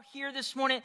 y'all here this morning?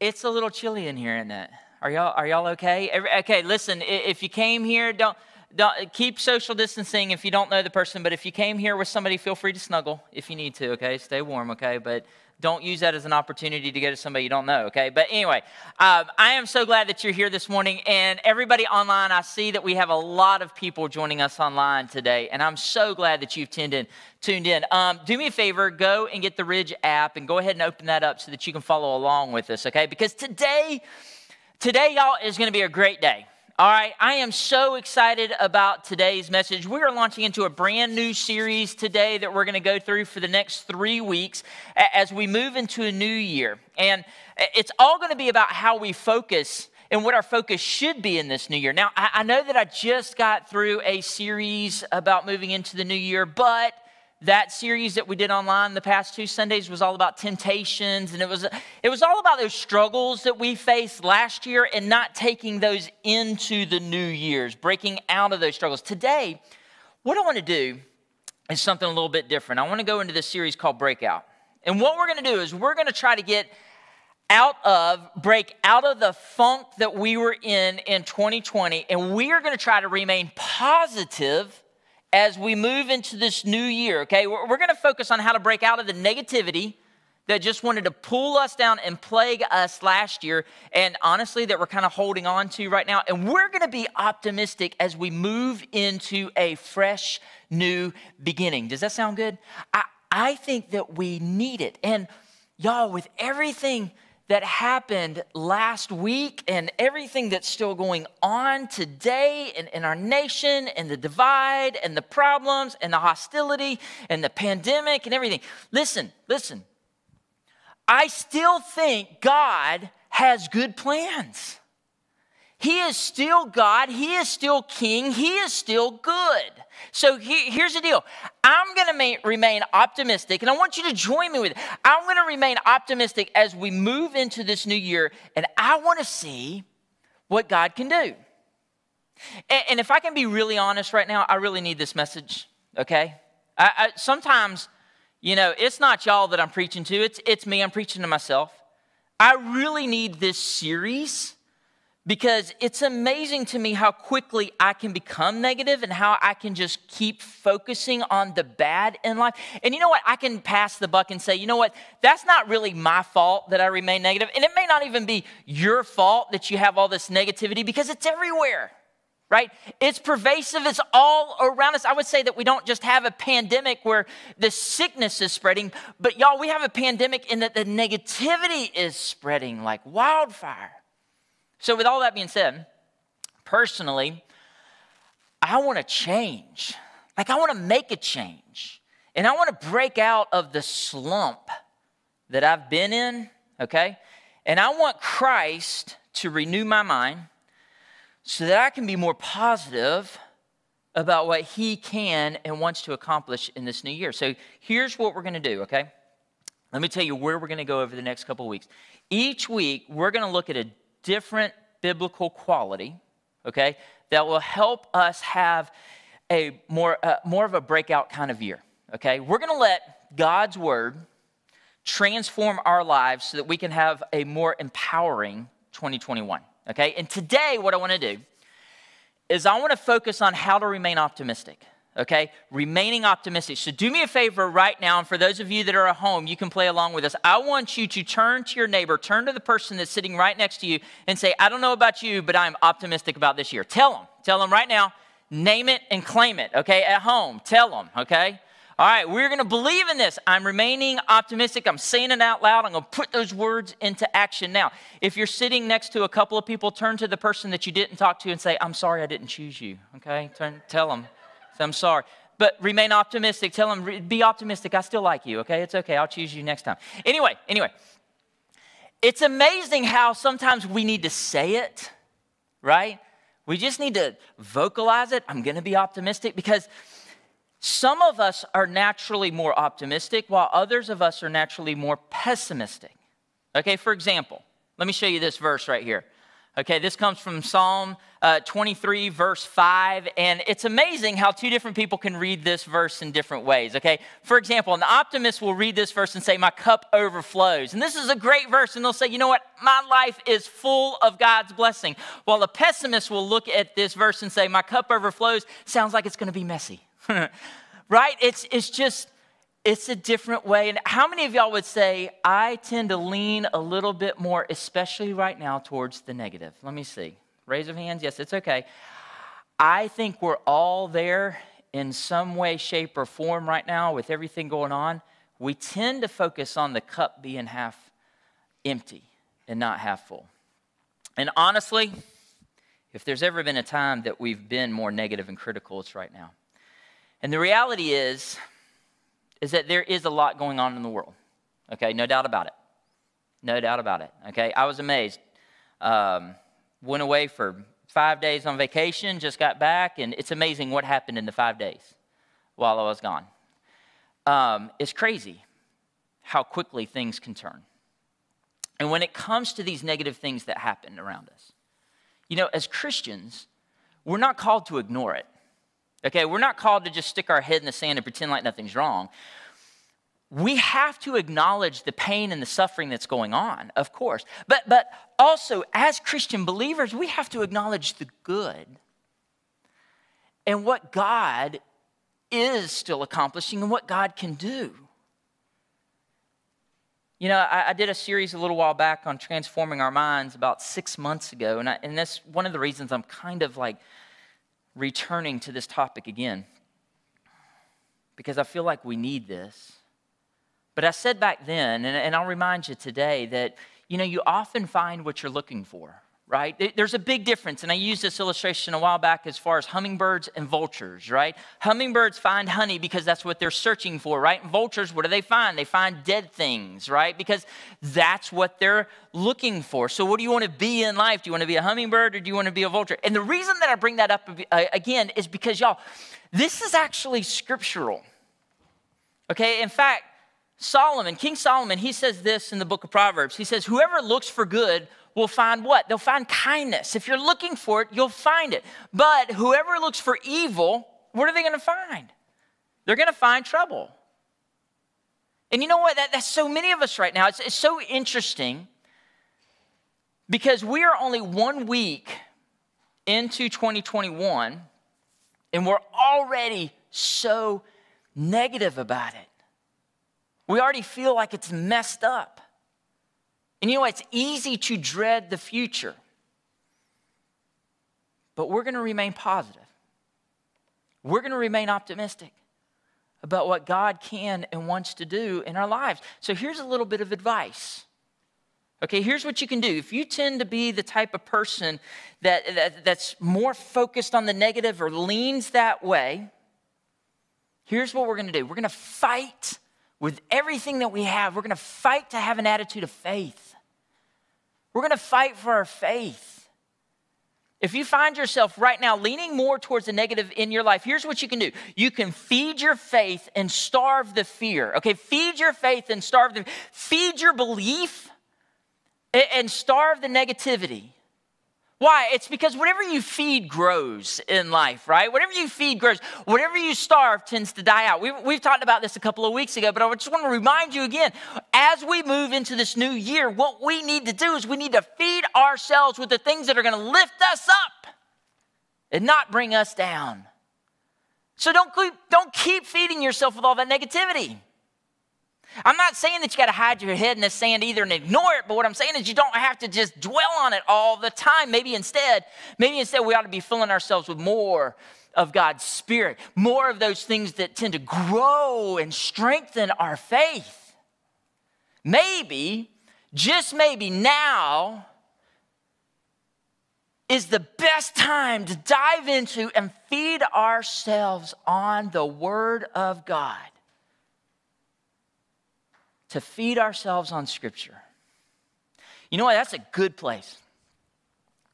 It's a little chilly in here, isn't it? Are y'all are y'all okay? Every, okay, listen. If you came here, don't don't keep social distancing if you don't know the person. But if you came here with somebody, feel free to snuggle if you need to. Okay, stay warm. Okay, but don't use that as an opportunity to go to somebody you don't know, okay? But anyway, um, I am so glad that you're here this morning. And everybody online, I see that we have a lot of people joining us online today. And I'm so glad that you've tuned in. Tuned in. Um, do me a favor, go and get the Ridge app and go ahead and open that up so that you can follow along with us, okay? Because today, today, y'all, is going to be a great day. All right, I am so excited about today's message. We are launching into a brand new series today that we're going to go through for the next three weeks as we move into a new year. And it's all going to be about how we focus and what our focus should be in this new year. Now, I know that I just got through a series about moving into the new year, but that series that we did online the past two Sundays was all about temptations and it was it was all about those struggles that we faced last year and not taking those into the new years, breaking out of those struggles. Today, what I want to do is something a little bit different. I want to go into this series called Breakout. And what we're going to do is we're going to try to get out of, break out of the funk that we were in in 2020, and we are going to try to remain positive as we move into this new year, okay? We're, going to focus on how to break out of the negativity that just wanted to pull us down and plague us last year, and honestly, that we're kind of holding on to right now. And we're going to be optimistic as we move into a fresh new beginning. Does that sound good? I, I think that we need it. And y'all, with everything that happened last week and everything that's still going on today in, in, our nation and the divide and the problems and the hostility and the pandemic and everything. Listen, listen. I still think God has good plans. He is still God. He is still King. He is still good. So he, here's the deal I'm going to remain optimistic, and I want you to join me with it. I'm going to remain optimistic as we move into this new year, and I want to see what God can do. And, and, if I can be really honest right now, I really need this message, okay? I, I, sometimes, you know, it's not y'all that I'm preaching to, it's, it's me, I'm preaching to myself. I really need this series because it's amazing to me how quickly I can become negative and how I can just keep focusing on the bad in life. And you know what? I can pass the buck and say, you know what? That's not really my fault that I remain negative. And it may not even be your fault that you have all this negativity because it's everywhere. Right? It's pervasive, it's all around us. I would say that we don't just have a pandemic where the sickness is spreading, but y'all, we have a pandemic in that the negativity is spreading like wildfire. So, with all that being said, personally, I want to change. Like, I want to make a change. And I want to break out of the slump that I've been in, okay? And I want Christ to renew my mind so that I can be more positive about what He can and wants to accomplish in this new year. So, here's what we're going to do, okay? Let me tell you where we're going to go over the next couple weeks. Each week, we're going to look at a different biblical quality, okay, that will help us have a more, uh, more of a breakout kind of year, okay? We're gonna let God's word transform our lives so that we can have a more empowering 2021, okay? And today, what I wanna do is I wanna focus on how to remain optimistic okay? Remaining optimistic. So do me a favor right now, and for those of you that are at home, you can play along with us. I want you to turn to your neighbor, turn to the person that's sitting right next to you, and say, I don't know about you, but I'm optimistic about this year. Tell them, tell them right now, name it and claim it, okay? At home, tell them, okay? All right, we're going to believe in this. I'm remaining optimistic. I'm saying it out loud. I'm going to put those words into action. Now, if you're sitting next to a couple of people, turn to the person that you didn't talk to and say, I'm sorry I didn't choose you. Okay? Turn, tell them. I'm sorry. But remain optimistic. Tell them, be optimistic. I still like you, okay? It's okay. I'll choose you next time. Anyway, anyway. It's amazing how sometimes we need to say it, right? We just need to vocalize it. I'm going to be optimistic because some of us are naturally more optimistic while others of us are naturally more pessimistic. Okay, for example, let me show you this verse right here. Okay, this comes from Psalm uh, 23, verse 5, and it's amazing how two different people can read this verse in different ways. Okay, for example, an optimist will read this verse and say, My cup overflows. And this is a great verse, and they'll say, You know what? My life is full of God's blessing. While a pessimist will look at this verse and say, My cup overflows, sounds like it's going to be messy. right? It's, it's just, it's a different way. And how many of y'all would say, I tend to lean a little bit more, especially right now, towards the negative? Let me see. Raise of hands. Yes, it's okay. I think we're all there in some way, shape, or form right now with everything going on. We tend to focus on the cup being half empty and not half full. And honestly, if there's ever been a time that we've been more negative and critical, it's right now. And the reality is, is that there is a lot going on in the world. Okay, no doubt about it. No doubt about it. Okay, I was amazed. Um, went away for five days on vacation, just got back, and it's amazing what happened in the five days while I was gone. Um, it's crazy how quickly things can turn. And when it comes to these negative things that happen around us, you know, as Christians, we're not called to ignore it. Okay, we're not called to just stick our head in the sand and pretend like nothing's wrong. We have to acknowledge the pain and the suffering that's going on, of course. But, but also, as Christian believers, we have to acknowledge the good and what God is still accomplishing and what God can do. You know, I, I, did a series a little while back on transforming our minds about six months ago, and, I, and that's one of the reasons I'm kind of like returning to this topic again because I feel like we need this. But I said back then, and, and I'll remind you today, that you know, you often find what you're looking for right? There's a big difference, and I used this illustration a while back as far as hummingbirds and vultures, right? Hummingbirds find honey because that's what they're searching for, right? And vultures, what do they find? They find dead things, right? Because that's what they're looking for. So, what do you want to be in life? Do you want to be a hummingbird or do you want to be a vulture? And the reason that I bring that up uh, again is because, y'all, this is actually scriptural. Okay, in fact, Solomon, King Solomon, he says this in the book of Proverbs. He says, Whoever looks for good will find what? They'll find kindness. If you're looking for it, you'll find it. But whoever looks for evil, what are they going to find? They're going to find trouble. And you know what? That, that's so many of us right now. It's, it's so interesting because we are only one week into 2021 and we're already so negative about it. We already feel like it's messed up. And you know, it's easy to dread the future, but we're going to remain positive. We're going to remain optimistic about what God can and wants to do in our lives. So here's a little bit of advice. Okay, here's what you can do. If you tend to be the type of person that, that, that's more focused on the negative or leans that way, here's what we're going to do we're going to fight with everything that we have. We're going to fight to have an attitude of faith. We're going to fight for our faith. If you find yourself right now leaning more towards the negative in your life, here's what you can do. You can feed your faith and starve the fear. Okay, feed your faith and starve the feed your belief and starve the negativity. Why? It's because whatever you feed grows in life, right? Whatever you feed grows. Whatever you starve tends to die out. We've, we've talked about this a couple of weeks ago, but I just want to remind you again as we move into this new year, what we need to do is we need to feed ourselves with the things that are going to lift us up and not bring us down. So don't keep, don't keep feeding yourself with all that negativity. I'm not saying that you got to hide your head in the sand either and ignore it, but what I'm saying is you don't have to just dwell on it all the time. Maybe instead, maybe instead we ought to be filling ourselves with more of God's Spirit, more of those things that tend to grow and strengthen our faith. Maybe, just maybe now is the best time to dive into and feed ourselves on the Word of God to feed ourselves on Scripture. You know what? That's a good place.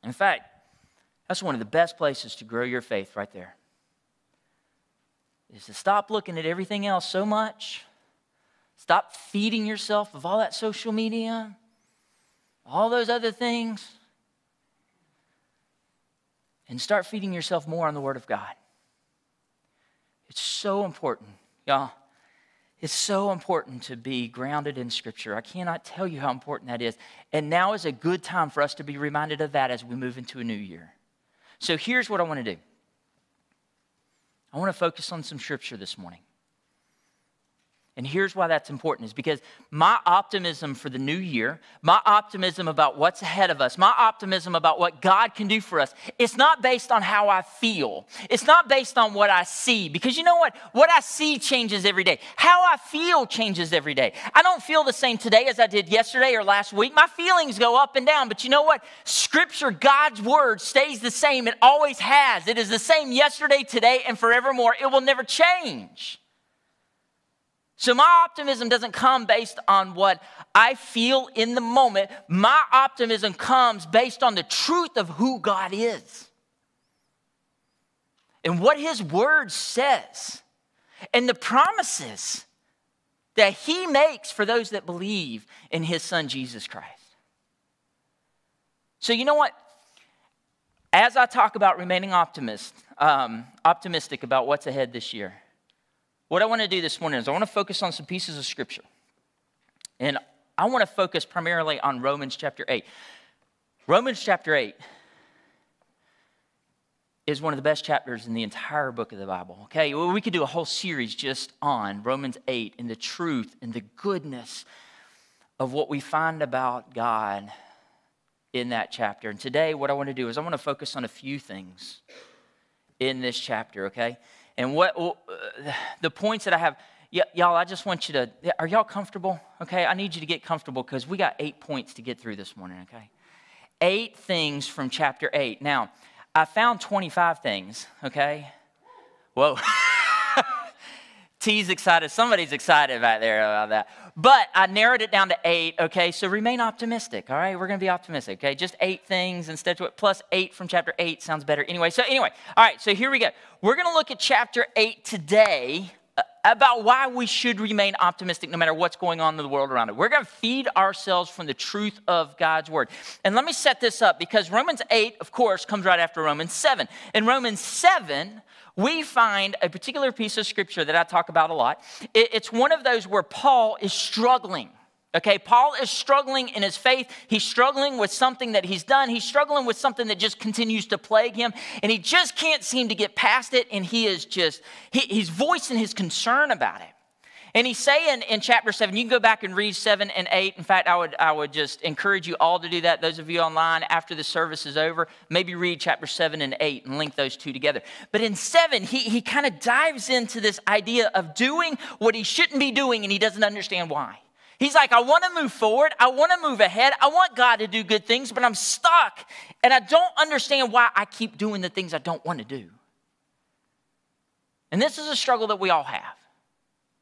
In fact, that's one of the best places to grow your faith right there. Is to stop looking at everything else so much. Stop feeding yourself of all that social media, all those other things, and start feeding yourself more on the Word of God. It's so important, y'all. It's so important to be grounded in Scripture. I cannot tell you how important that is. And now is a good time for us to be reminded of that as we move into a new year. So here's what I want to do I want to focus on some Scripture this morning. And here's why that's important is because my optimism for the new year, my optimism about what's ahead of us, my optimism about what God can do for us, it's not based on how I feel. It's not based on what I see because you know what? What I see changes every day. How I feel changes every day. I don't feel the same today as I did yesterday or last week. My feelings go up and down, but you know what? Scripture, God's word stays the same. It always has. It is the same yesterday, today, and forevermore. It will never change. So my optimism doesn't come based on what I feel in the moment. My optimism comes based on the truth of who God is and what His Word says and the promises that He makes for those that believe in His Son, Jesus Christ. So, you know what? As I talk about remaining optimist, um, optimistic about what's ahead this year, what I want to do this morning is I want to focus on some pieces of scripture. And I want to focus primarily on Romans chapter 8. Romans chapter 8 is one of the best chapters in the entire book of the Bible. Okay, well, we could do a whole series just on Romans 8 and the truth and the goodness of what we find about God in that chapter. And today, what I want to do is I want to focus on a few things in this chapter, okay? And what uh, the points that I have, y- y'all, I just want you to, are y'all comfortable? Okay, I need you to get comfortable because we got eight points to get through this morning, okay? Eight things from chapter eight. Now, I found 25 things, okay? Whoa. T's excited. Somebody's excited back there about that. But I narrowed it down to eight, okay? So remain optimistic, all right? We're going to be optimistic, okay? Just eight things instead of plus eight from chapter eight sounds better. Anyway, so anyway, all right, so here we go. We're going to look at chapter eight today about why we should remain optimistic no matter what's going on in the world around it. We're going to feed ourselves from the truth of God's word. And let me set this up because Romans 8, of course, comes right after Romans 7. In Romans 7, we find a particular piece of scripture that I talk about a lot. It's one of those where Paul is struggling. Okay, Paul is struggling in his faith. He's struggling with something that he's done. He's struggling with something that just continues to plague him, and he just can't seem to get past it. And he is just, he, he's voicing his concern about it. And he's saying in chapter 7, you can go back and read 7 and 8. In fact, I would, I would just encourage you all to do that. Those of you online, after the service is over, maybe read chapter 7 and 8 and link those two together. But in 7, he, he kind of dives into this idea of doing what he shouldn't be doing, and he doesn't understand why. He's like, I want to move forward. I want to move ahead. I want God to do good things, but I'm stuck, and I don't understand why I keep doing the things I don't want to do. And this is a struggle that we all have.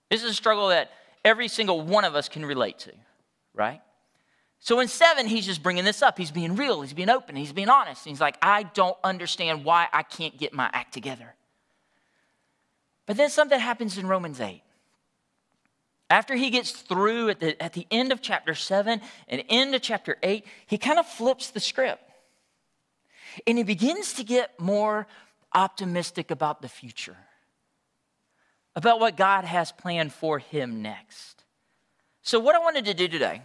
This is a struggle that every single one of us can relate to, right? So in seven, he's just bringing this up. He's being real, he's being open, he's being honest. He's like, I don't understand why I can't get my act together. But then something happens in Romans 8. After he gets through at the, at the end of chapter 7 and end of chapter 8, he kind of flips the script. And he begins to get more optimistic about the future about what God has planned for him next. So, what I wanted to do today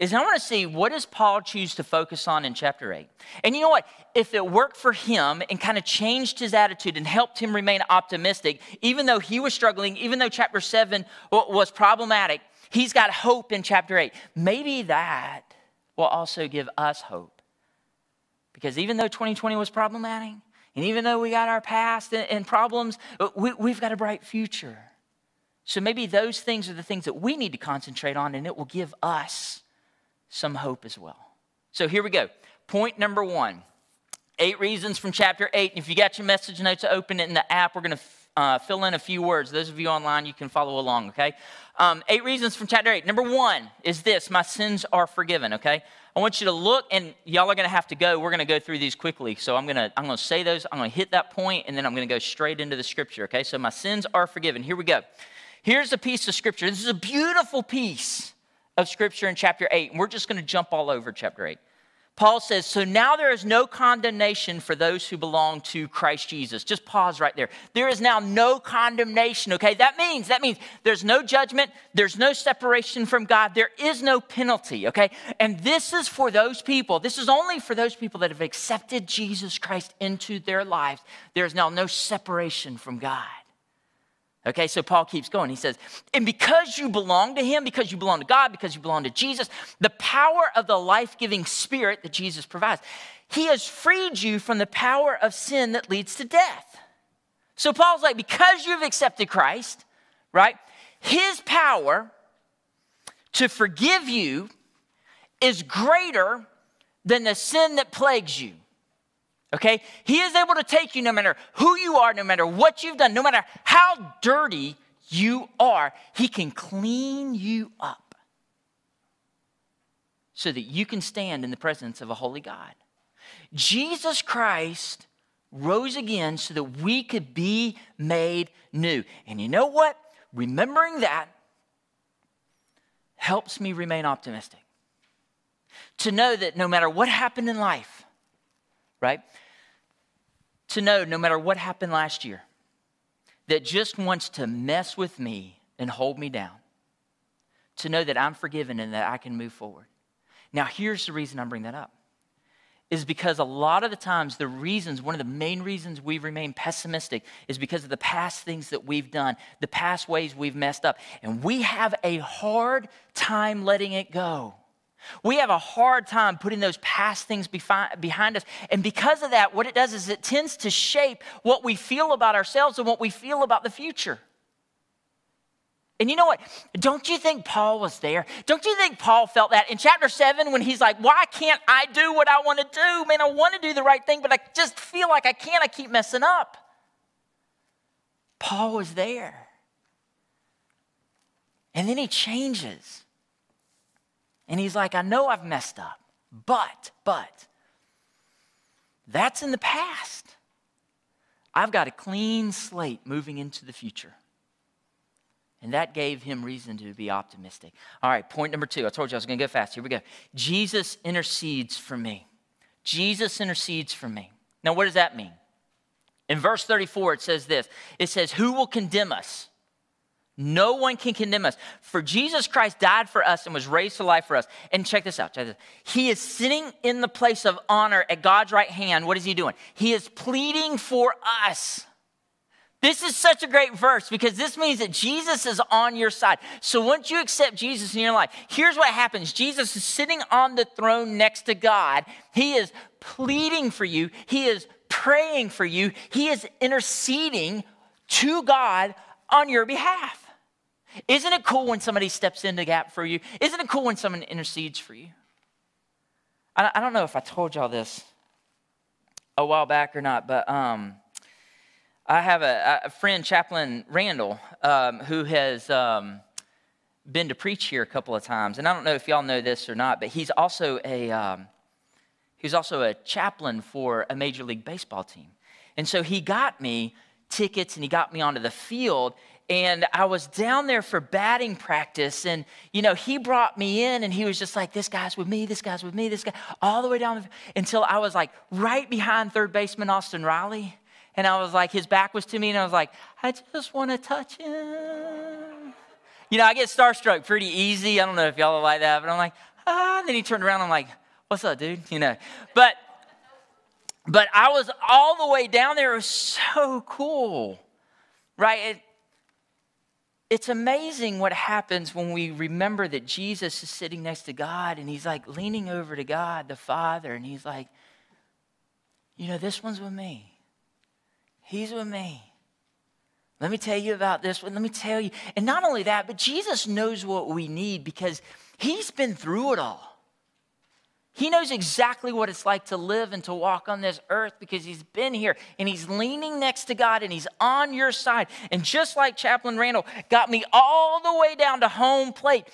is I want to see what does Paul choose to focus on in chapter 8. And you know what? If it worked for him and kind of changed his attitude and helped him remain optimistic, even though he was struggling, even though chapter 7 was problematic, he's got hope in chapter 8. Maybe that will also give us hope. Because even though 2020 was problematic, and even though we got our past and, problems, uh, we, we've got a bright future. So maybe those things are the things that we need to concentrate on, and it will give us some hope as well. So here we go. Point number one eight reasons from chapter eight. And if you got your message notes, open it in the app. We're going to uh, fill in a few words. Those of you online, you can follow along, okay? Um, eight reasons from chapter eight. Number one is this my sins are forgiven, okay? I want you to look, and y'all are going to have to go. We're going to go through these quickly. So I'm going to I'm going to say those. I'm going to hit that point, and then I'm going to go straight into the scripture. Okay. So my sins are forgiven. Here we go. Here's a piece of scripture. This is a beautiful piece of scripture in chapter eight, and we're just going to jump all over chapter eight. Paul says, So now there is no condemnation for those who belong to Christ Jesus. Just pause right there. There is now no condemnation, okay? That means, that means there's no judgment, there's no separation from God, there is no penalty, okay? And this is for those people, this is only for those people that have accepted Jesus Christ into their lives. There is now no separation from God. Okay, so Paul keeps going. He says, And because you belong to him, because you belong to God, because you belong to Jesus, the power of the life giving spirit that Jesus provides, he has freed you from the power of sin that leads to death. So Paul's like, Because you've accepted Christ, right, his power to forgive you is greater than the sin that plagues you. Okay? He is able to take you no matter who you are, no matter what you've done, no matter how dirty you are. He can clean you up so that you can stand in the presence of a holy God. Jesus Christ rose again so that we could be made new. And you know what? Remembering that helps me remain optimistic. To know that no matter what happened in life, right? To know no matter what happened last year, that just wants to mess with me and hold me down. To know that I'm forgiven and that I can move forward. Now, here's the reason I'm bringing that up is because a lot of the times the reasons one of the main reasons we remain pessimistic is because of the past things that we've done the past ways we've messed up and we have a hard time letting it go we have a hard time putting those past things behind us. And because of that, what it does is it tends to shape what we feel about ourselves and what we feel about the future. And you know what? Don't you think Paul was there? Don't you think Paul felt that in chapter 7 when he's like, Why can't I do what I want to do? Man, I want to do the right thing, but I just feel like I can't. I keep messing up. Paul was there. And then he changes. And he's like, I know I've messed up, but, but, that's in the past. I've got a clean slate moving into the future. And that gave him reason to be optimistic. All right, point number two. I told you I was going to go fast. Here we go. Jesus intercedes for me. Jesus intercedes for me. Now, what does that mean? In verse 34, it says this it says, Who will condemn us? No one can condemn us. For Jesus Christ died for us and was raised to life for us. And check this out. Check this. He is sitting in the place of honor at God's right hand. What is he doing? He is pleading for us. This is such a great verse because this means that Jesus is on your side. So once you accept Jesus in your life, here's what happens Jesus is sitting on the throne next to God. He is pleading for you, He is praying for you, He is interceding to God on your behalf. Isn't it cool when somebody steps in the gap for you? Isn't it cool when someone intercedes for you? I, I don't know if I told y'all this a while back or not, but um, I have a, a, friend, Chaplain Randall, um, who has um, been to preach here a couple of times. And I don't know if y'all know this or not, but he's also a um, he's also a chaplain for a major league baseball team. And so he got me tickets and he got me onto the field and I was down there for batting practice. And, you know, he brought me in and he was just like, this guy's with me, this guy's with me, this guy, all the way down the, until I was like right behind third baseman Austin Riley. And I was like, his back was to me, and I was like, I just want to touch him. You know, I get starstruck pretty easy. I don't know if y'all are like that, but I'm like, ah. And then he turned around, I'm like, what's up, dude? You know, but, but I was all the way down there. It was so cool, right? It, it's amazing what happens when we remember that Jesus is sitting next to God and he's like leaning over to God, the Father, and he's like, you know, this one's with me. He's with me. Let me tell you about this one. Let me tell you. And not only that, but Jesus knows what we need because he's been through it all. He knows exactly what it's like to live and to walk on this earth because he's been here and he's leaning next to God and he's on your side. And just like Chaplain Randall got me all the way down to home plate,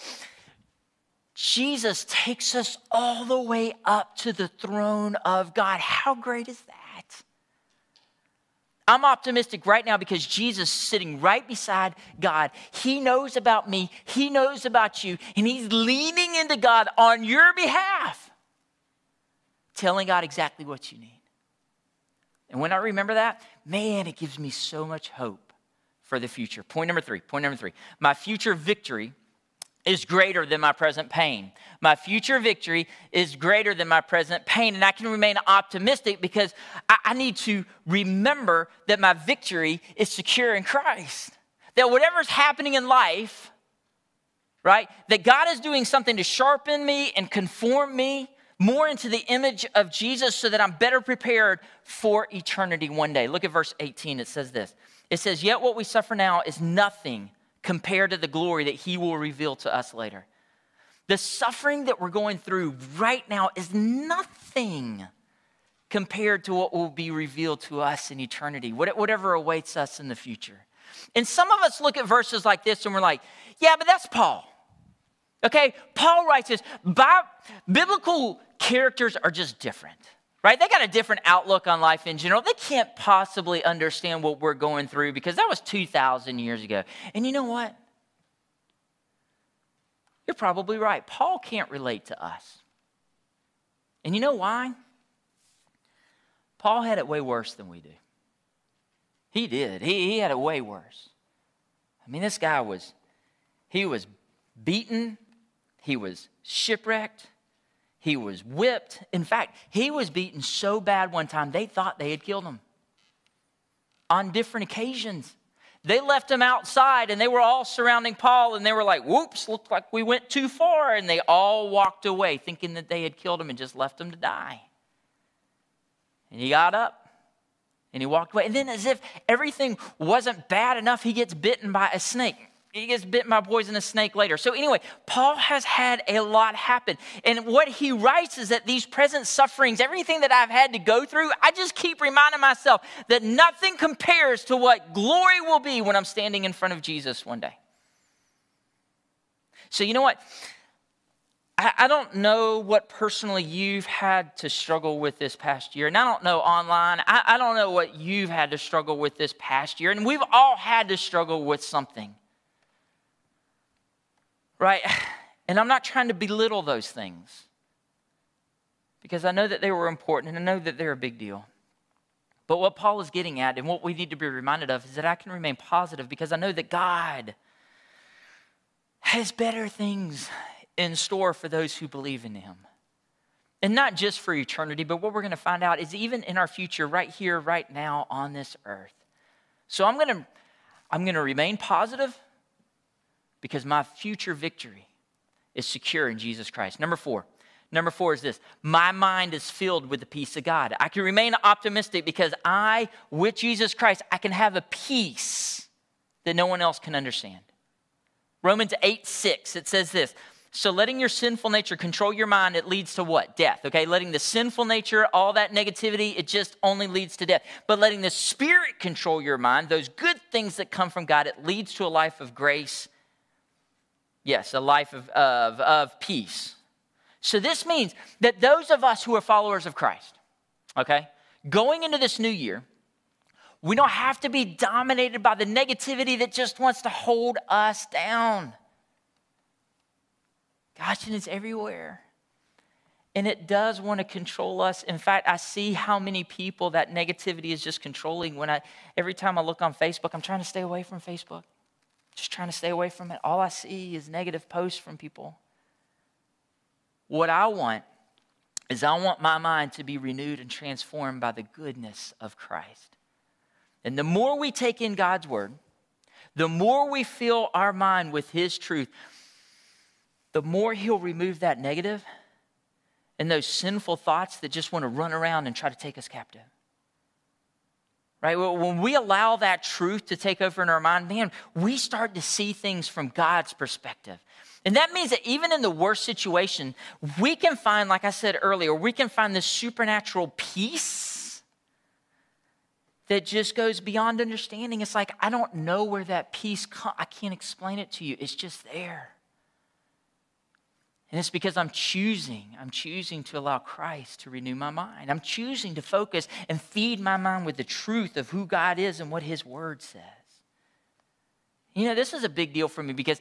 Jesus takes us all the way up to the throne of God. How great is that? I'm optimistic right now because Jesus is sitting right beside God. He knows about me, He knows about you, and He's leaning into God on your behalf. Telling God exactly what you need. And when I remember that, man, it gives me so much hope for the future. Point number three, point number three. My future victory is greater than my present pain. My future victory is greater than my present pain. And I can remain optimistic because I, I, need to remember that my victory is secure in Christ. That whatever's happening in life, right, that God is doing something to sharpen me and conform me more into the image of Jesus so that I'm better prepared for eternity one day. Look at verse 18. It says this It says, Yet what we suffer now is nothing compared to the glory that he will reveal to us later. The suffering that we're going through right now is nothing compared to what will be revealed to us in eternity, whatever awaits us in the future. And some of us look at verses like this and we're like, yeah, but that's Paul. Okay, Paul writes this biblical characters are just different right? They got a different outlook on life in general. They can't possibly understand what we're going through because that was 2,000 years ago. And you know what? You're probably right. Paul can't relate to us. And you know why? Paul had it way worse than we do. He did. He, he had it way worse. I mean, this guy was, he was beaten, he was shipwrecked, he was whipped. In fact, he was beaten so bad one time, they thought they had killed him on different occasions. They left him outside and they were all surrounding Paul and they were like, whoops, looked like we went too far. And they all walked away thinking that they had killed him and just left him to die. And he got up and he walked away. And then, as if everything wasn't bad enough, he gets bitten by a snake he gets bit by a poisonous snake later. So, anyway, Paul has had a lot happen. And what he writes is that these present sufferings, everything that I've had to go through, I just keep reminding myself that nothing compares to what glory will be when I'm standing in front of Jesus one day. So, you know what? I, don't know what personally you've had to struggle with this past year. And I don't know online. I, I don't know what you've had to struggle with this past year. And we've all had to struggle with something right? And I'm not trying to belittle those things because I know that they were important and I know that they're a big deal. But what Paul is getting at and what we need to be reminded of is that I can remain positive because I know that God has better things in store for those who believe in Him. And not just for eternity, but what we're going to find out is even in our future, right here, right now on this earth. So I'm going to, I'm going to remain positive because my future victory is secure in Jesus Christ. Number four. Number four is this my mind is filled with the peace of God. I can remain optimistic because I, with Jesus Christ, I can have a peace that no one else can understand. Romans 8 6, it says this. So, letting your sinful nature control your mind, it leads to what? Death, okay? Letting the sinful nature, all that negativity, it just only leads to death. But letting the Spirit control your mind, those good things that come from God, it leads to a life of grace Yes, a life of, of, of peace. So this means that those of us who are followers of Christ, okay, going into this new year, we don't have to be dominated by the negativity that just wants to hold us down. Gosh, and it's everywhere. And it does want to control us. In fact, I see how many people that negativity is just controlling when I every time I look on Facebook, I'm trying to stay away from Facebook. Just trying to stay away from it. All I see is negative posts from people. What I want is I want my mind to be renewed and transformed by the goodness of Christ. And the more we take in God's word, the more we fill our mind with His truth, the more He'll remove that negative and those sinful thoughts that just want to run around and try to take us captive right? When we allow that truth to take over in our mind, man, we start to see things from God's perspective. And that means that even in the worst situation, we can find, like I said earlier, we can find this supernatural peace that just goes beyond understanding. It's like, I don't know where that peace comes. I can't explain it to you. It's just there. And it's because I'm choosing, I'm choosing to allow Christ to renew my mind. I'm choosing to focus and feed my mind with the truth of who God is and what His Word says. You know, this is a big deal for me because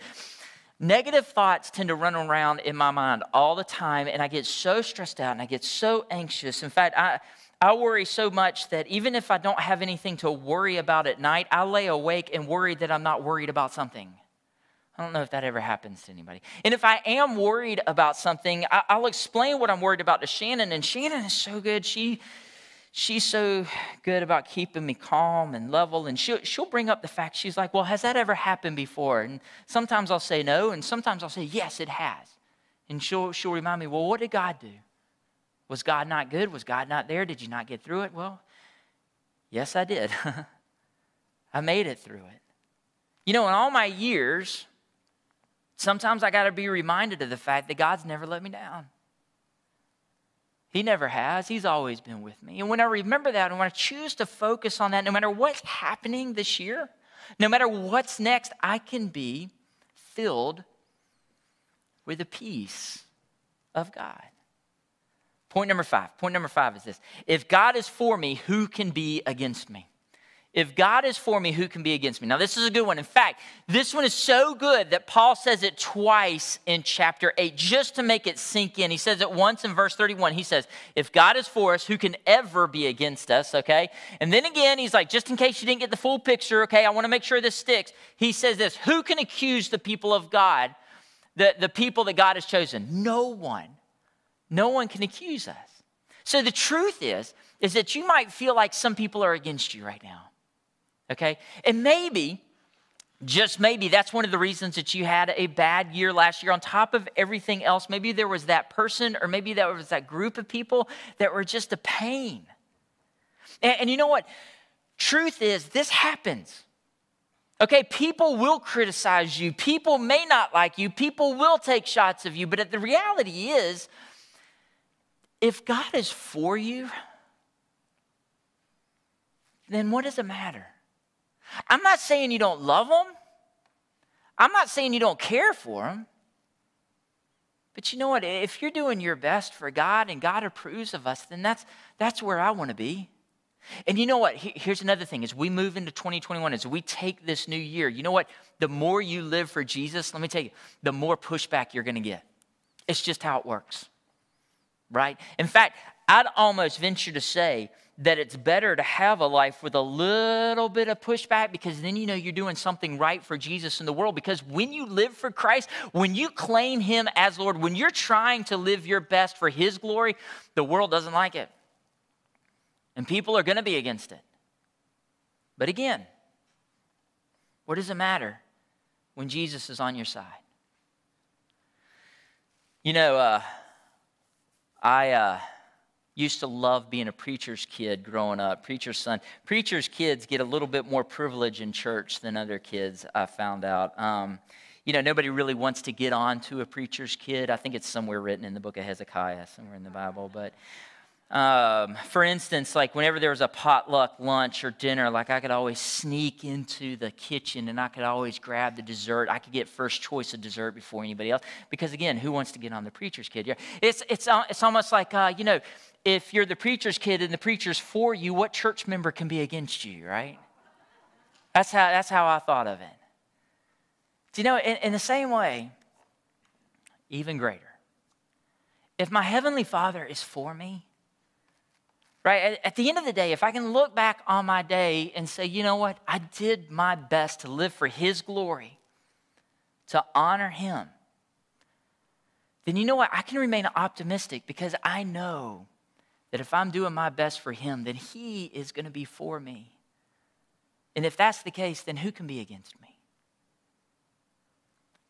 Negative thoughts tend to run around in my mind all the time, and I get so stressed out and I get so anxious. In fact, I, I worry so much that even if I don't have anything to worry about at night, I lay awake and worry that I'm not worried about something. I don't know if that ever happens to anybody. And if I am worried about something, I, will explain what I'm worried about to Shannon. And Shannon is so good. She, she's so good about keeping me calm and level. And she'll, she'll bring up the fact, she's like, Well, has that ever happened before? And sometimes I'll say no, and sometimes I'll say, Yes, it has. And she'll, she'll remind me, Well, what did God do? Was God not good? Was God not there? Did you not get through it? Well, yes, I did. I made it through it. You know, in all my years, sometimes I got to be reminded of the fact that God's never let me down. He never has. He's always been with me. And when I remember that and when I choose to focus on that, no matter what's happening this year, no matter what's next, I can be filled with the peace of God. Point number five. Point number five is this If God is for me, who can be against me? If God is for me, who can be against me? Now, this is a good one. In fact, this one is so good that Paul says it twice in chapter 8 just to make it sink in. He says it once in verse 31. He says, If God is for us, who can ever be against us? Okay. And then again, he's like, just in case you didn't get the full picture, okay, I want to make sure this sticks. He says this Who can accuse the people of God, the, the people that God has chosen? No one. No one can accuse us. So the truth is, is that you might feel like some people are against you right now okay? And maybe, just maybe, that's one of the reasons that you had a bad year last year. On top of everything else, maybe there was that person or maybe there was that group of people that were just a pain. And, and you know what? Truth is, this happens. Okay, people will criticize you. People may not like you. People will take shots of you. But the reality is, if God is for you, then what does it matter? I'm not saying you don't love them. I'm not saying you don't care for them. But you know what? If you're doing your best for God and God approves of us, then that's, that's where I want to be. And you know what? Here's another thing as we move into 2021, as we take this new year, you know what? The more you live for Jesus, let me tell you, the more pushback you're going to get. It's just how it works, right? In fact, I'd almost venture to say that it's better to have a life with a little bit of pushback because then you know you're doing something right for Jesus in the world. Because when you live for Christ, when you claim Him as Lord, when you're trying to live your best for His glory, the world doesn't like it. And people are going to be against it. But again, what does it matter when Jesus is on your side? You know, uh, I. Uh, used to love being a preacher's kid growing up, preacher's son. Preacher's kids get a little bit more privilege in church than other kids, I found out. Um, you know, nobody really wants to get on to a preacher's kid. I think it's somewhere written in the book of Hezekiah, somewhere in the Bible. But um, for instance, like whenever there was a potluck lunch or dinner, like I could always sneak into the kitchen and I could always grab the dessert. I could get first choice of dessert before anybody else. Because again, who wants to get on the preacher's kid? Yeah, it's, it's, uh, it's almost like, uh, you know, if you're the preacher's kid and the preacher's for you, what church member can be against you, right? That's how, that's how I thought of it. Do you know, in, in the same way, even greater, if my Heavenly Father is for me, right, at, at the end of the day, if I can look back on my day and say, you know what, I did my best to live for His glory, to honor Him, then you know what? I can remain optimistic because I know that if I'm doing my best for Him, then He is going to be for me. And if that's the case, then who can be against me?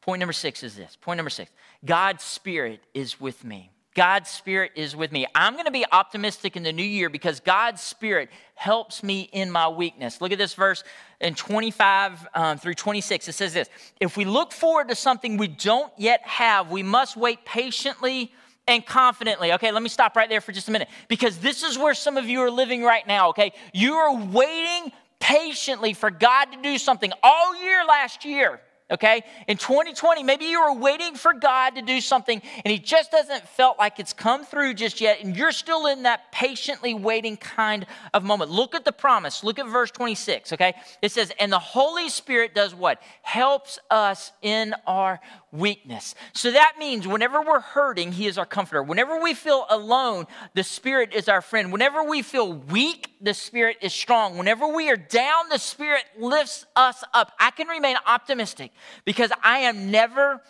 Point number six is this. Point number six God's Spirit is with me. God's Spirit is with me. I'm going to be optimistic in the new year because God's Spirit helps me in my weakness. Look at this verse in 25 um, through 26. It says this If we look forward to something we don't yet have, we must wait patiently and confidently. Okay, let me stop right there for just a minute because this is where some of you are living right now, okay? You are waiting patiently for God to do something all year last year. Okay? In 2020, maybe you were waiting for God to do something and He just doesn't felt like it's come through just yet, and you're still in that patiently waiting kind of moment. Look at the promise. Look at verse 26, okay? It says, And the Holy Spirit does what? Helps us in our weakness. So that means whenever we're hurting, He is our comforter. Whenever we feel alone, the Spirit is our friend. Whenever we feel weak, the Spirit is strong. Whenever we are down, the Spirit lifts us up. I can remain optimistic because I am never,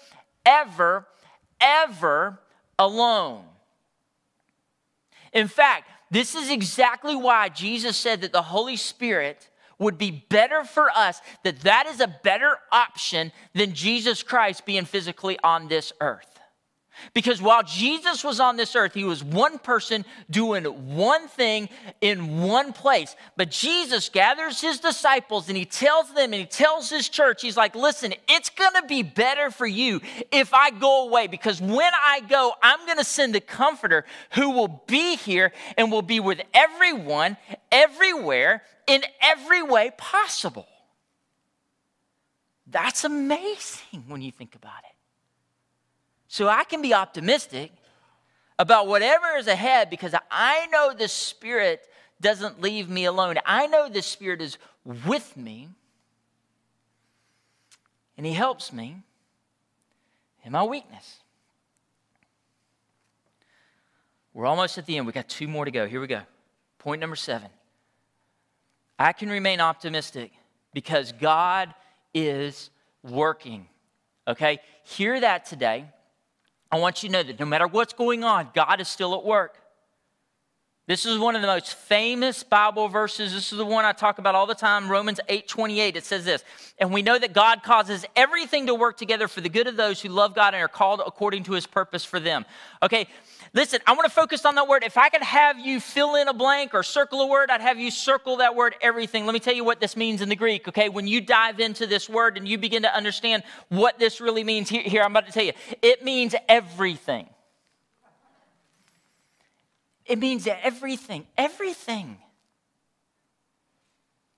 ever, ever alone. In fact, this is exactly why Jesus said that the Holy Spirit would be better for us, that that is a better option than Jesus Christ being physically on this earth. Because while Jesus was on this earth, he was one person doing one thing in one place. But Jesus gathers his disciples and he tells them and he tells his church, he's like, listen, it's going to be better for you if I go away. Because when I go, I'm going to send the comforter who will be here and will be with everyone, everywhere, in every way possible. That's amazing when you think about it. So I can be optimistic about whatever is ahead because I know the Spirit doesn't leave me alone. I know the Spirit is with me and He helps me in my weakness. We're almost at the end. We got two more to go. Here we go. Point number seven. I can remain optimistic because God is working. Okay? Hear that today. I want you to know that no matter what's going on, God is still at work. This is one of the most famous Bible verses. This is the one I talk about all the time, Romans 8 28. It says this, and we know that God causes everything to work together for the good of those who love God and are called according to his purpose for them. Okay, listen, I want to focus on that word. If I could have you fill in a blank or circle a word, I'd have you circle that word everything. Let me tell you what this means in the Greek, okay? When you dive into this word and you begin to understand what this really means, here, here I'm about to tell you, it means everything. It means everything, everything.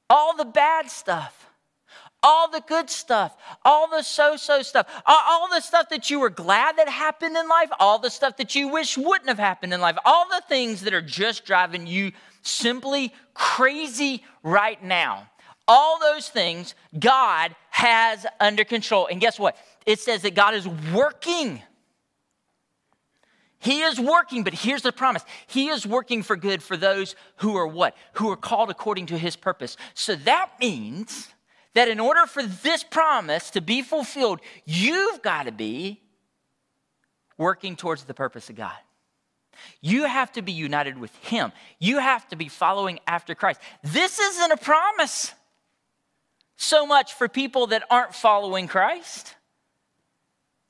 All the bad stuff, all the good stuff, all the so so stuff, all, the stuff that you were glad that happened in life, all the stuff that you wish wouldn't have happened in life, all the things that are just driving you simply crazy right now. All those things God has under control. And guess what? It says that God is working he is working, but here's the promise. He is working for good for those who are what? Who are called according to his purpose. So that means that in order for this promise to be fulfilled, you've got to be working towards the purpose of God. You have to be united with him. You have to be following after Christ. This isn't a promise so much for people that aren't following Christ.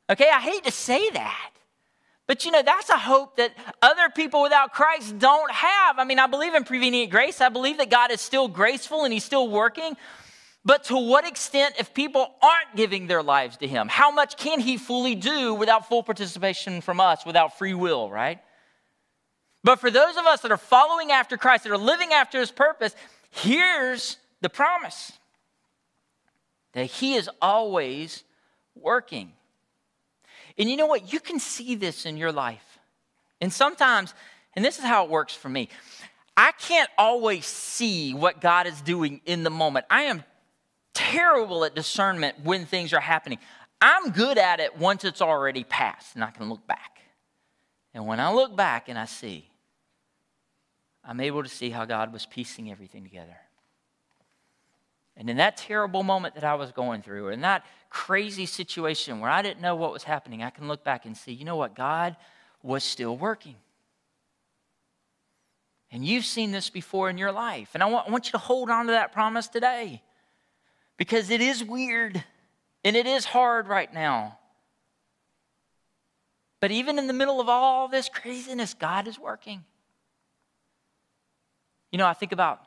Okay, I hate to say that. But you know, that's a hope that other people without Christ don't have. I mean, I believe in prevenient grace. I believe that God is still graceful and He's still working. But to what extent, if people aren't giving their lives to Him, how much can He fully do without full participation from us, without free will, right? But for those of us that are following after Christ, that are living after His purpose, here's the promise that He is always working. And you know what? You can see this in your life. And sometimes, and this is how it works for me, I can't always see what God is doing in the moment. I am terrible at discernment when things are happening. I'm good at it once it's already passed and I can look back. And when I look back and I see, I'm able to see how God was piecing everything together. And in that terrible moment that I was going through, or in that crazy situation where I didn't know what was happening, I can look back and see, you know what? God was still working. And you've seen this before in your life. And I want, I want you to hold on to that promise today because it is weird and it is hard right now. But even in the middle of all this craziness, God is working. You know, I think about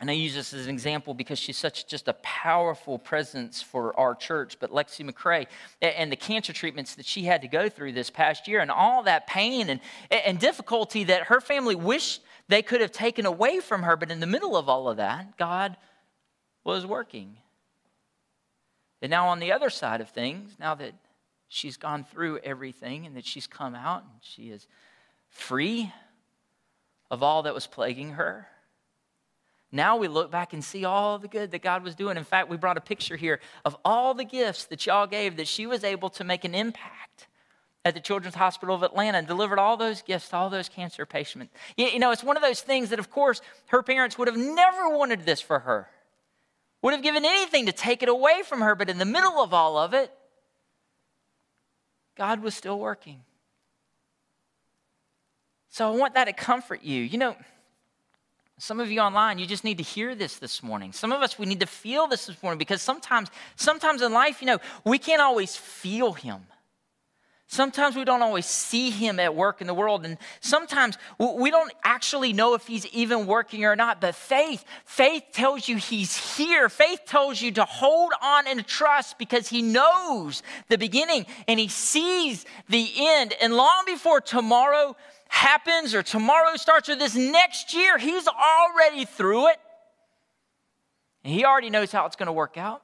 and I use this as an example because she's such just a powerful presence for our church. But Lexi McCrae and the cancer treatments that she had to go through this past year, and all that pain and, and difficulty that her family wished they could have taken away from her. But in the middle of all of that, God was working. And now, on the other side of things, now that she's gone through everything and that she's come out and she is free of all that was plaguing her Now we look back and see all the good that God was doing. In fact, we brought a picture here of all the gifts that y'all gave that she was able to make an impact at the Children's Hospital of Atlanta and delivered all those gifts to all those cancer patients. You know, it's one of those things that, of course, her parents would have never wanted this for her, would have given anything to take it away from her, but in the middle of all of it, God was still working. So I want that to comfort you. You know, some of you online, you just need to hear this this morning. Some of us, we need to feel this this morning because sometimes, sometimes in life, you know, we can't always feel Him. Sometimes we don't always see him at work in the world. And sometimes we don't actually know if he's even working or not. But faith, faith tells you he's here. Faith tells you to hold on and trust because he knows the beginning and he sees the end. And long before tomorrow happens or tomorrow starts or this next year, he's already through it. And he already knows how it's going to work out.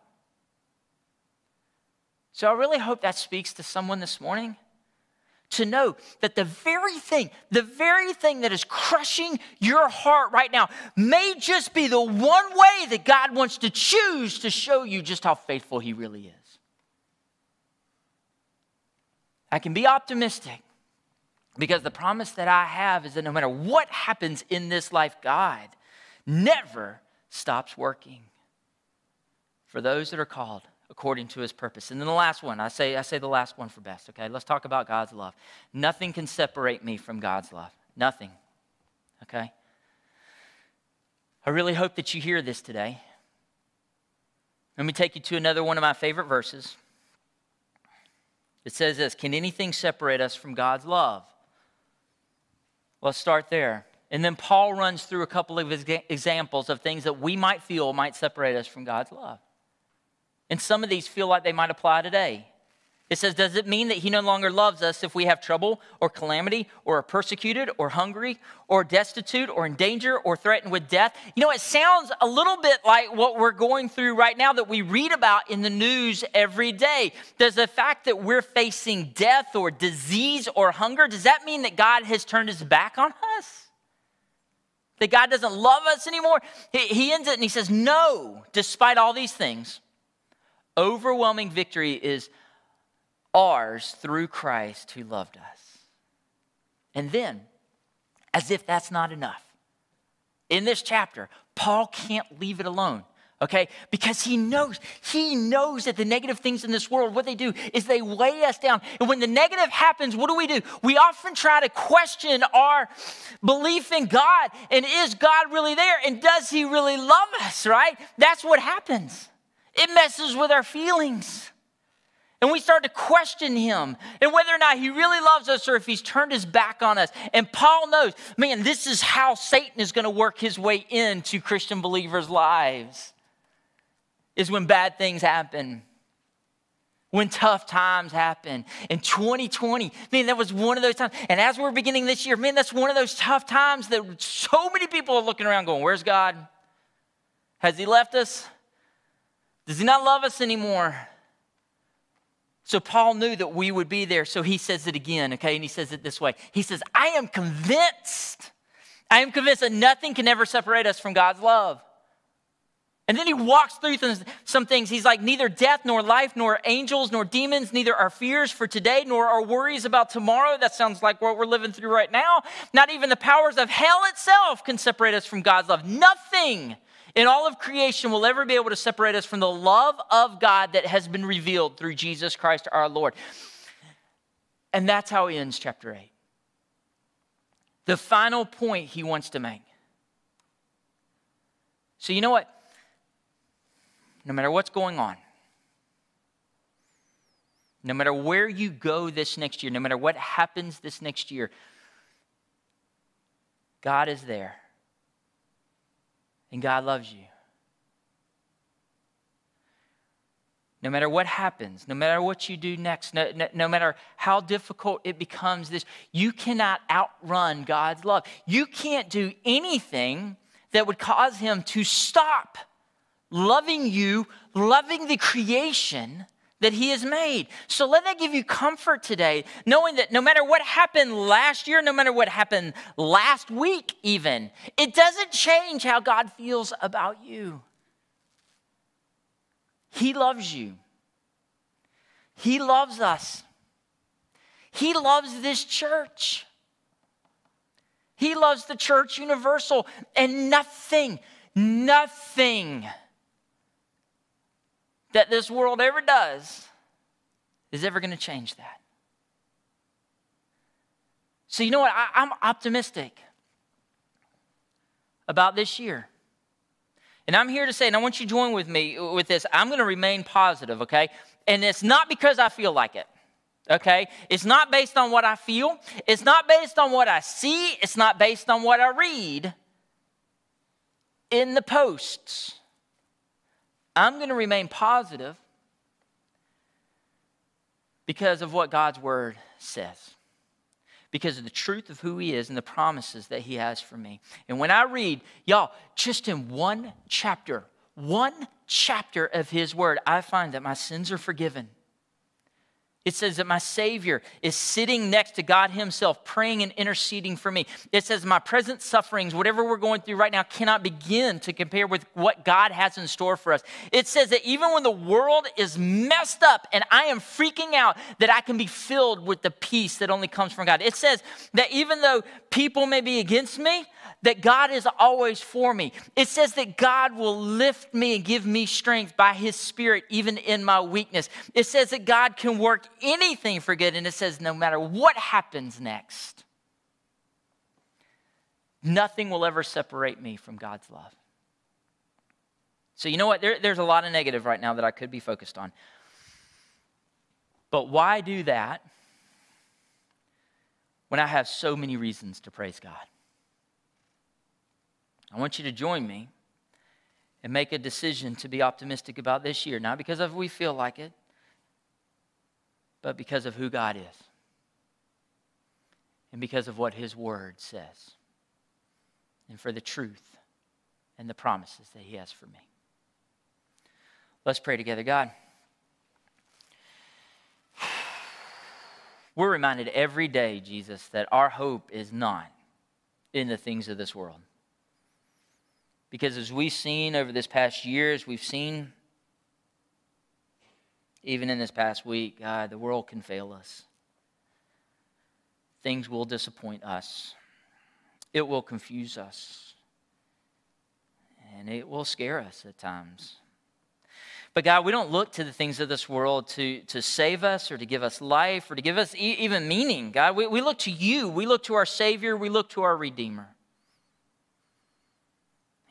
So I really hope that speaks to someone this morning to know that the very thing, the very thing that is crushing your heart right now may just be the one way that God wants to choose to show you just how faithful He really is. I can be optimistic because the promise that I have is that no matter what happens in this life, God never stops working for those that are called according to his purpose. And then the last one, I say, I say the last one for best, okay? Let's talk about God's love. Nothing can separate me from God's love. Nothing, okay? I really hope that you hear this today. Let me take you to another one of my favorite verses. It says this Can anything separate us from God's love? Let's start there. And then Paul runs through a couple of examples of things that we might feel might separate us from God's love. And some of these feel like they might apply today. It says, Does it mean that he no longer loves us if we have trouble or calamity or are persecuted or hungry or destitute or in danger or threatened with death? You know, it sounds a little bit like what we're going through right now that we read about in the news every day. Does the fact that we're facing death or disease or hunger, does that mean that God has turned his back on us? That God doesn't love us anymore? He, he ends it and he says, No, despite all these things overwhelming victory is ours through Christ who loved us. And then, as if that's not enough, in this chapter, Paul can't leave it alone okay? Because he knows he knows that the negative things in this world what they do is they weigh us down. And when the negative happens what do we do? We often try to question our belief in god and is god really there? And does he really love us right? That's what happens it messes with our feelings. And we start to question him and whether or not he really loves us or if he's turned his back on us. And Paul knows, man, this is how Satan is going to work his way into Christian believers' lives. Is when bad things happen. When tough times happen. In 2020, man, that was one of those times. And as we're beginning this year, man, that's one of those tough times that so many people are looking around going, Where's God? Has he left us? Does he not love us anymore? So Paul knew that we would be there, so he says it again, okay? And he says it this way He says, I am convinced, I am convinced that nothing can ever separate us from God's love. And then he walks through some things. He's like, neither death, nor life, nor angels, nor demons, neither our fears for today, nor our worries about tomorrow. That sounds like what we're living through right now. Not even the powers of hell itself can separate us from God's love. Nothing in all of creation will ever be able to separate us from the love of God that has been revealed through Jesus Christ our Lord. And that's how he ends chapter 8. The final point he wants to make. So, you know what? No matter what's going on, no matter where you go this next year, no matter what happens this next year, God is there and God loves you. No matter what happens, no matter what you do next, no, no, no, matter how difficult it becomes, this you cannot outrun God's love. You can't do anything that would cause Him to stop loving you, loving the creation that He has made. So let that give you comfort today, knowing that no matter what happened last year, no matter what happened last week, even, it doesn't change how God feels about you. He loves you, He loves us, He loves this church. He loves the church universal, and nothing, nothing that this world ever does is ever going to change that. So, you know what? I, am optimistic about this year. And I'm here to say, and I want you to join with me with this, I'm going to remain positive, okay? And it's not because I feel like it, okay? It's not based on what I feel, it's not based on what I see, it's not based on what I read in the posts. I'm going to remain positive because of what God's word says, because of the truth of who He is and the promises that He has for me. And when I read, y'all, just in one chapter, one chapter of His word, I find that my sins are forgiven. It says that my Savior is sitting next to God Himself, praying and interceding for me. It says my present sufferings, whatever we're going through right now, cannot begin to compare with what God has in store for us. It says that even when the world is messed up and I am freaking out, that I can be filled with the peace that only comes from God. It says that even though people may be against me, that God is always for me. It says that God will lift me and give me strength by His Spirit, even in my weakness. It says that God can work anything for good, and it says no matter what happens next, nothing will ever separate me from God's love. So, you know what? There, there's a lot of negative right now that I could be focused on. But why do that when I have so many reasons to praise God? I want you to join me and make a decision to be optimistic about this year, not because of we feel like it, but because of who God is and because of what His Word says, and for the truth and the promises that He has for me. Let's pray together. God, we're reminded every day, Jesus, that our hope is not in the things of this world. Because as we've seen over this past year, as we've seen even in this past week, God, the world can fail us. Things will disappoint us. It will confuse us. And it will scare us at times. But God, we don't look to the things of this world to, to save us or to give us life or to give us e- even meaning. God, we, we look to you. We look to our Savior. We look to our Redeemer.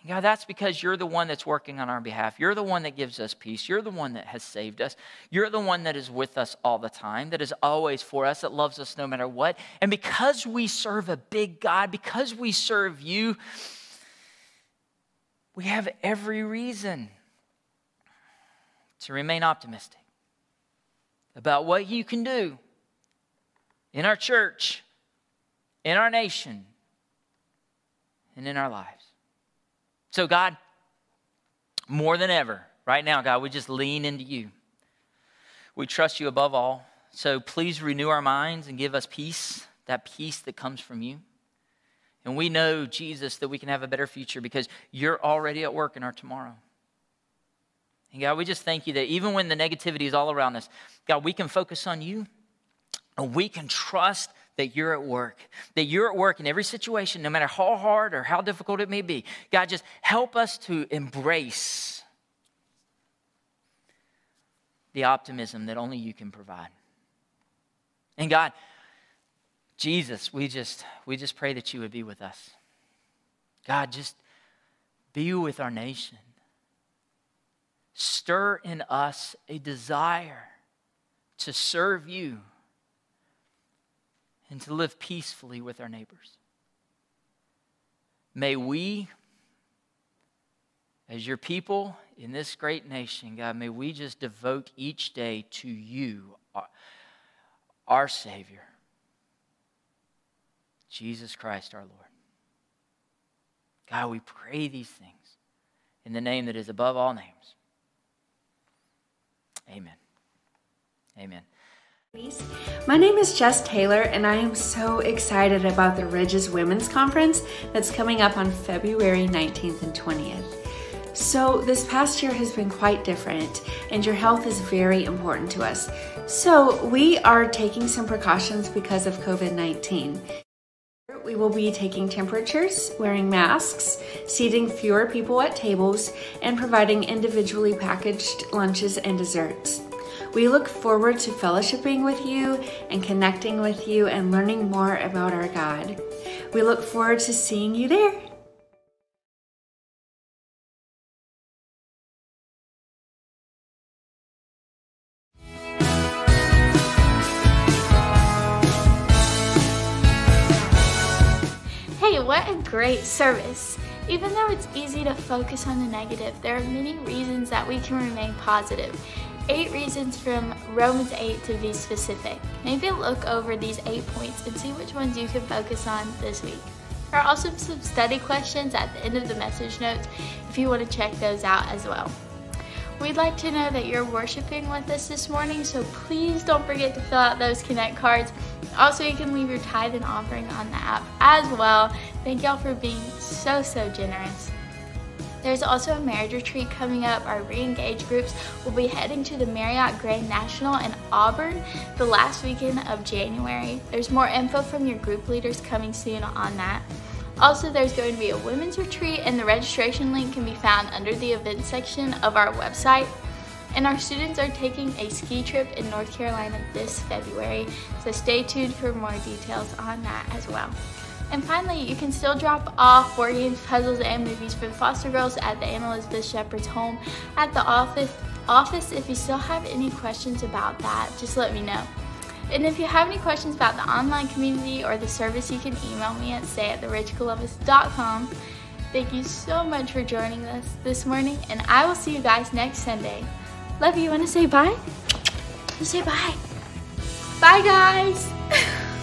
God, that's because you're the one that's working on our behalf. You're the one that gives us peace. You're the one that has saved us. You're the one that is with us all the time, that is always for us, that loves us no matter what. And because we serve a big God, because we serve you, we have every reason to remain optimistic about what you can do in our church, in our nation, and in our lives. So, God, more than ever, right now, God, we just lean into you. We trust you above all. So please renew our minds and give us peace, that peace that comes from you. And we know, Jesus, that we can have a better future because you're already at work in our tomorrow. And God, we just thank you that even when the negativity is all around us, God, we can focus on you and we can trust that you're at work, that you're at work in every situation, no matter how hard or how difficult it may be. God, just help us to embrace the optimism that only you can provide. And God, Jesus, we just we just pray that you would be with us. God, just be with our nation. Stir in us a desire to serve you and to live peacefully with our neighbors. May we, as your people in this great nation, God, may we just devote each day to you, our, our Savior, Jesus Christ our Lord. God, we pray these things in the name that is above all names. Amen. Amen. My name is Jess Taylor, and I am so excited about the Ridges Women's Conference that's coming up on February 19th and 20th. So, this past year has been quite different, and your health is very important to us. So, we are taking some precautions because of COVID 19. We will be taking temperatures, wearing masks, seating fewer people at tables, and providing individually packaged lunches and desserts. We look forward to fellowshipping with you and connecting with you and learning more about our God. We look forward to seeing you there. Hey, what a great service! Even though it's easy to focus on the negative, there are many reasons that we can remain positive eight reasons from Romans 8 to be specific. Maybe look over these eight points and see which ones you can focus on this week. There are also some study questions at the end of the message notes if you want to check those out as well. We'd like to know that you're worshiping with us this morning, so please don't forget to fill out those Connect cards. Also, you can leave your tithe and offering on the app as well. Thank y'all for being so, so generous. There's also a marriage retreat coming up. Our re-engaged groups will be heading to the Marriott Grand National in Auburn the last weekend of January. There's more info from your group leaders coming soon on that. Also, there's going to be a women's retreat, and the registration link can be found under the events section of our website. And our students are taking a ski trip in North Carolina this February, so stay tuned for more details on that as well. And finally, you can still drop off board games, puzzles, and movies for the foster girls at the Anne Elizabeth Shepherd's home at the office. Office. If you still have any questions about that, just let me know. And if you have any questions about the online community or the service, you can email me at say at theridgecolumbus.com. Thank you so much for joining us this morning, and I will see you guys next Sunday. Love you. Want to say bye? Say bye. Bye, guys.